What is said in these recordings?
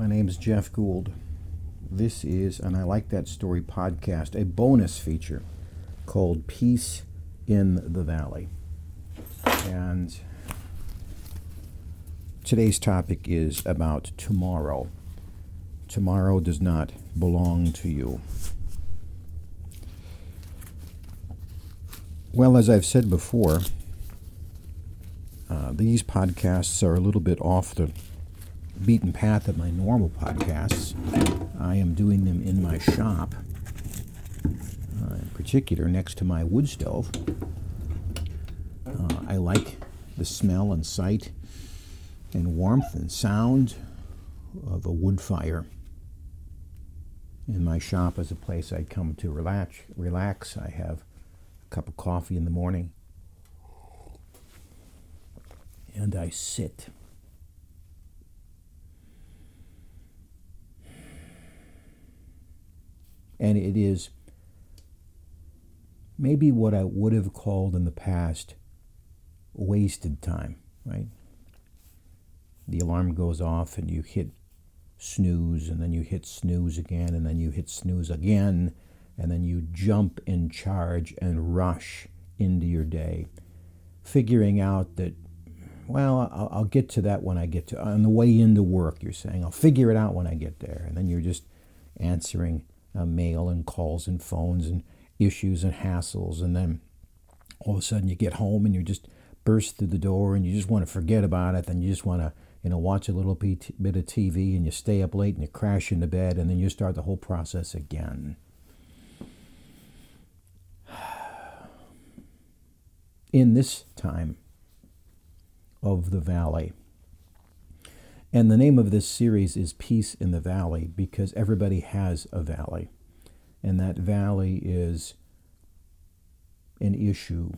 My name is Jeff Gould. This is, and I Like That Story podcast, a bonus feature called Peace in the Valley. And today's topic is about tomorrow. Tomorrow does not belong to you. Well, as I've said before, uh, these podcasts are a little bit off the beaten path of my normal podcasts. I am doing them in my shop, uh, in particular next to my wood stove. Uh, I like the smell and sight and warmth and sound of a wood fire. In my shop is a place I come to relax. Relax. I have a cup of coffee in the morning, and I sit And it is maybe what I would have called in the past wasted time, right? The alarm goes off and you hit snooze, and then you hit snooze again, and then you hit snooze again, and then you jump and charge and rush into your day, figuring out that, well, I'll, I'll get to that when I get to, on the way into work, you're saying, I'll figure it out when I get there. And then you're just answering uh, mail and calls and phones and issues and hassles. And then all of a sudden you get home and you just burst through the door and you just want to forget about it. Then you just want to, you know, watch a little bit of TV and you stay up late and you crash into bed and then you start the whole process again. In this time of the valley, and the name of this series is Peace in the Valley because everybody has a valley. And that valley is an issue.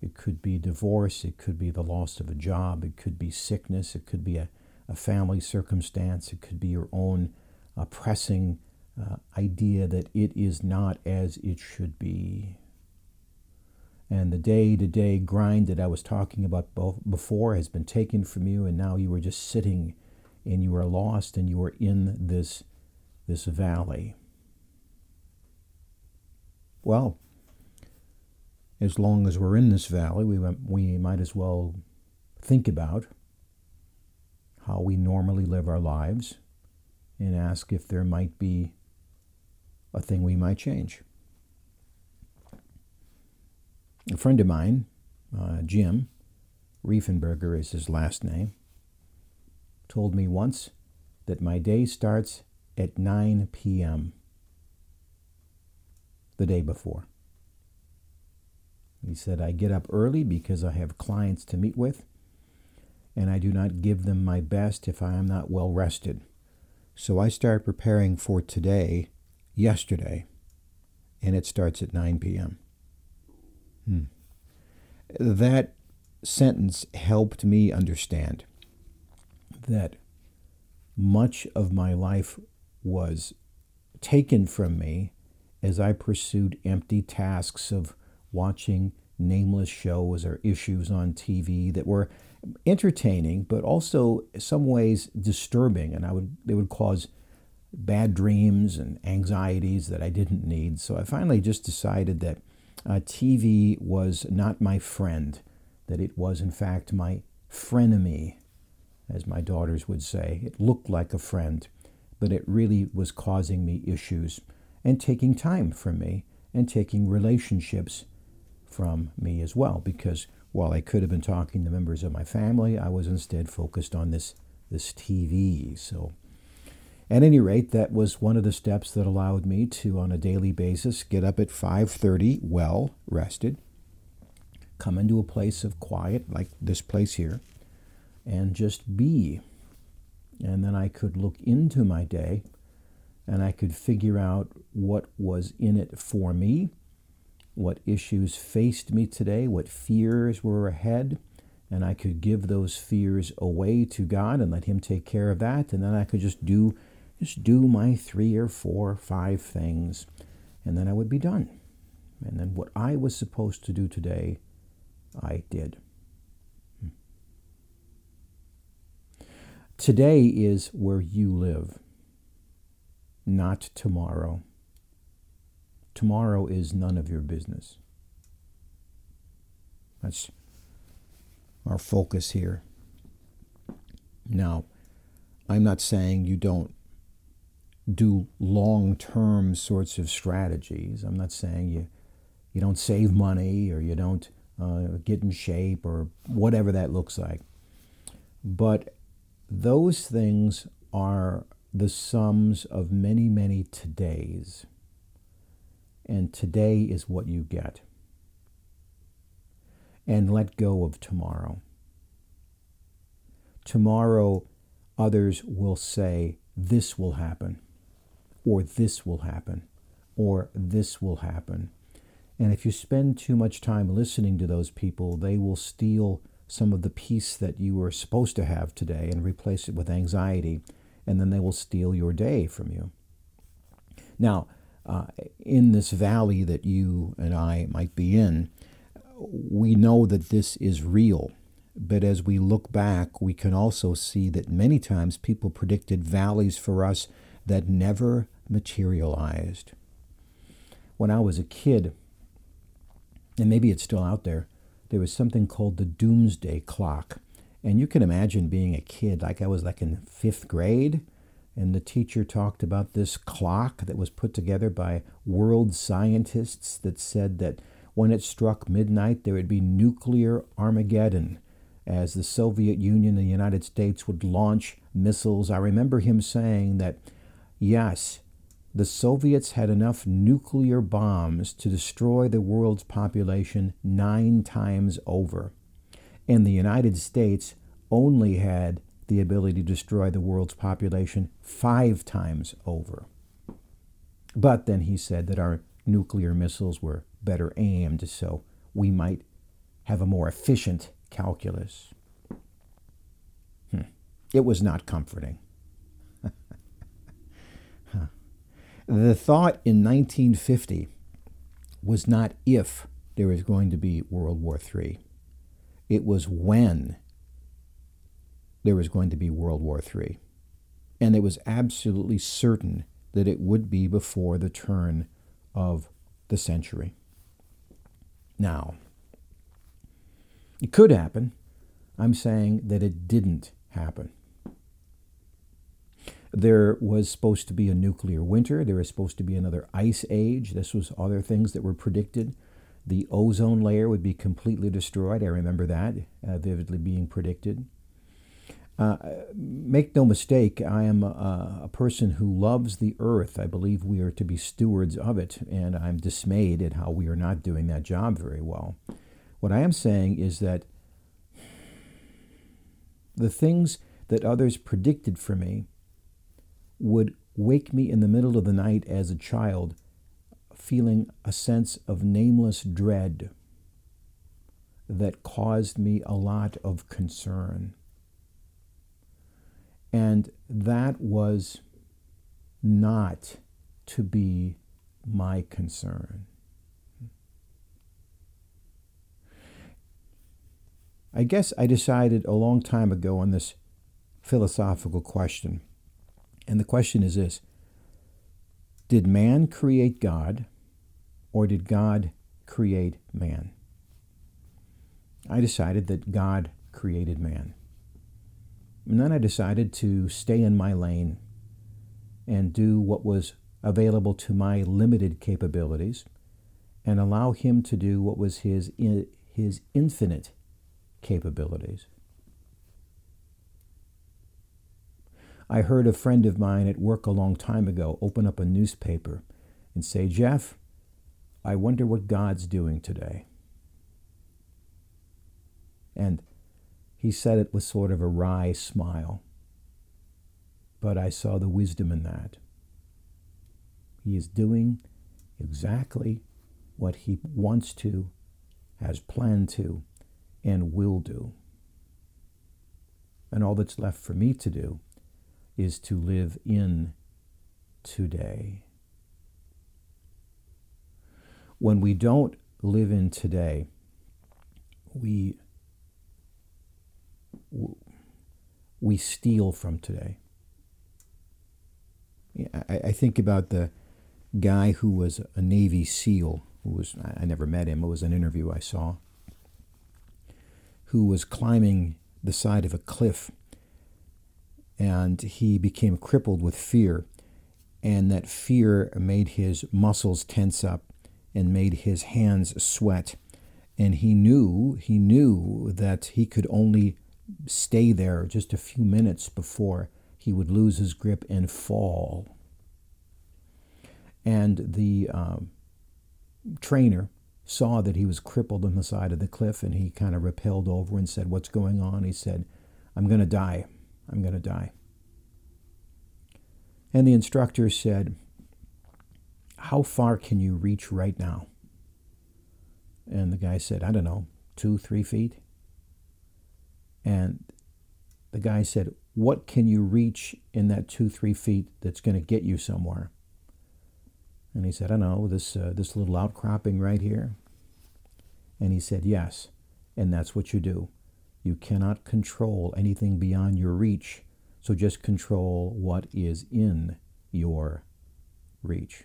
It could be divorce, it could be the loss of a job, it could be sickness, it could be a, a family circumstance, it could be your own uh, pressing uh, idea that it is not as it should be. And the day to day grind that I was talking about before has been taken from you, and now you are just sitting and you are lost and you are in this, this valley. Well, as long as we're in this valley, we, we might as well think about how we normally live our lives and ask if there might be a thing we might change. A friend of mine, uh, Jim Riefenberger is his last name, told me once that my day starts at 9 p.m. the day before. He said, I get up early because I have clients to meet with, and I do not give them my best if I am not well rested. So I start preparing for today, yesterday, and it starts at 9 p.m. Hmm. That sentence helped me understand that much of my life was taken from me as I pursued empty tasks of watching nameless shows or issues on TV that were entertaining, but also some ways disturbing, and I would they would cause bad dreams and anxieties that I didn't need. So I finally just decided that uh, TV was not my friend, that it was in fact my frenemy, as my daughters would say. It looked like a friend, but it really was causing me issues and taking time from me and taking relationships from me as well. Because while I could have been talking to members of my family, I was instead focused on this, this TV. So, at any rate, that was one of the steps that allowed me to, on a daily basis, get up at 5:30, well rested, come into a place of quiet like this place here, and just be. And then I could look into my day and I could figure out what was in it for me, what issues faced me today, what fears were ahead, and I could give those fears away to God and let him take care of that and then I could just do just do my 3 or 4 or 5 things and then I would be done. And then what I was supposed to do today, I did. Today is where you live, not tomorrow. Tomorrow is none of your business. That's our focus here. Now, I'm not saying you don't do long term sorts of strategies. I'm not saying you, you don't save money or you don't uh, get in shape or whatever that looks like. But those things are the sums of many, many todays. And today is what you get. And let go of tomorrow. Tomorrow, others will say, This will happen, or this will happen, or this will happen. And if you spend too much time listening to those people, they will steal some of the peace that you were supposed to have today and replace it with anxiety, and then they will steal your day from you. Now, uh, in this valley that you and I might be in, we know that this is real. But as we look back, we can also see that many times people predicted valleys for us that never materialized. When I was a kid, and maybe it's still out there, there was something called the doomsday clock. And you can imagine being a kid, like I was like in fifth grade, and the teacher talked about this clock that was put together by world scientists that said that when it struck midnight, there would be nuclear Armageddon as the Soviet Union and the United States would launch missiles. I remember him saying that, yes, the Soviets had enough nuclear bombs to destroy the world's population nine times over. And the United States only had the ability to destroy the world's population five times over. But then he said that our nuclear missiles were better aimed, so we might have a more efficient calculus. Hmm. It was not comforting. The thought in 1950 was not if there was going to be World War III, it was when there was going to be World War III. And it was absolutely certain that it would be before the turn of the century. Now, it could happen. I'm saying that it didn't happen. There was supposed to be a nuclear winter. There was supposed to be another ice age. This was other things that were predicted. The ozone layer would be completely destroyed. I remember that uh, vividly being predicted. Uh, make no mistake, I am a, a, person who loves the earth. I believe we are to be stewards of it, and I'm dismayed at how we are not doing that job very well. What I am saying is that the things that others predicted for me would wake me in the middle of the night as a child, feeling a sense of nameless dread that caused me a lot of concern. And that was not to be my concern. I guess I decided a long time ago on this philosophical question. And the question is this Did man create God, or did God create man? I decided that God created man. And then I decided to stay in my lane and do what was available to my limited capabilities and allow him to do what was his, his infinite capabilities. I heard a friend of mine at work a long time ago open up a newspaper and say, Jeff, I wonder what God's doing today. And he said it with sort of a wry smile. But I saw the wisdom in that. He is doing exactly what he wants to, has planned to, and will do. And all that's left for me to do is to live in today. When we don't live in today, we we steal from today. I, I think about the guy who was a Navy SEAL, who was, I never met him, it was an interview I saw, who was climbing the side of a cliff and he became crippled with fear. And that fear made his muscles tense up and made his hands sweat. And he knew, he knew that he could only stay there just a few minutes before he would lose his grip and fall. And the uh, trainer saw that he was crippled on the side of the cliff and he kind of repelled over and said, What's going on? He said, I'm going to die. I'm going to die. And the instructor said, How far can you reach right now? And the guy said, I don't know, two, three feet. And the guy said, What can you reach in that two, three feet that's going to get you somewhere? And he said, I know, this, uh, this little outcropping right here. And he said, Yes. And that's what you do. You cannot control anything beyond your reach, so just control what is in your reach.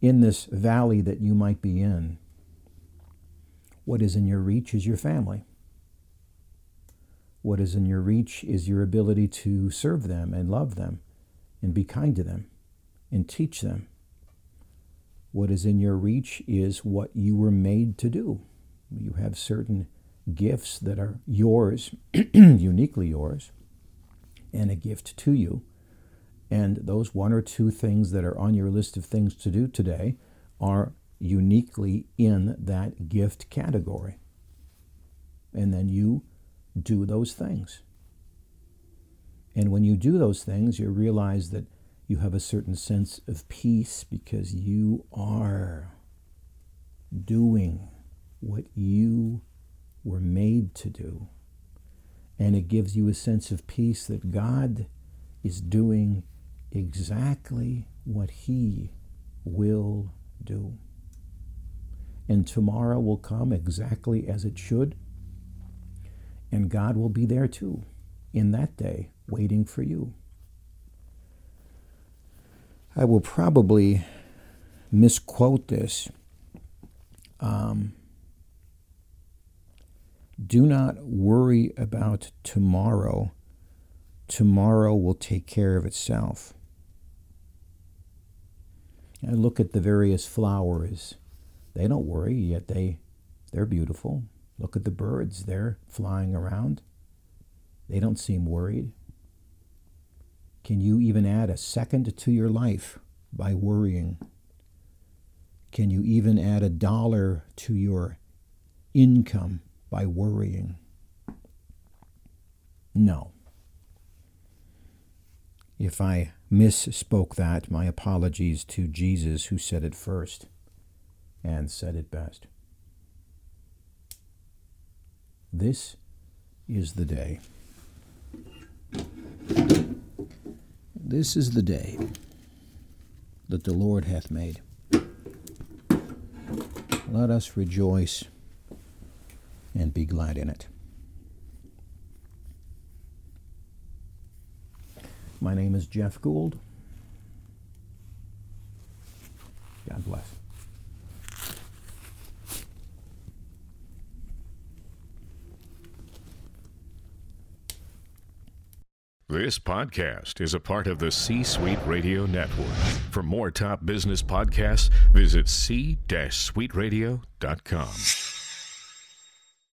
In this valley that you might be in, what is in your reach is your family. What is in your reach is your ability to serve them and love them and be kind to them and teach them. What is in your reach is what you were made to do. You have certain gifts that are yours, uniquely yours, and a gift to you. And those one or two things that are on your list of things to do today are uniquely in that gift category. And then you do those things. And when you do those things, you realize that you have a certain sense of peace because you are doing what you were made to do. And it gives you a sense of peace that God is doing exactly what He will do and tomorrow will come exactly as it should. And God will be there too in that day, waiting for you. I will probably misquote this. Um, do not worry about tomorrow. Tomorrow will take care of itself. I look at the various flowers they don't worry, yet they, they're beautiful. Look at the birds, they're flying around. They don't seem worried. Can you even add a second to your life by worrying? Can you even add a dollar to your income by worrying? No. If I misspoke that, my apologies to Jesus who said it first and said it best. This is the day. This is the day that the Lord hath made. Let us rejoice and be glad in it. My name is Jeff Gould. God bless. This podcast is a part of the C Suite Radio Network. For more top business podcasts, visit c-suiteradio.com.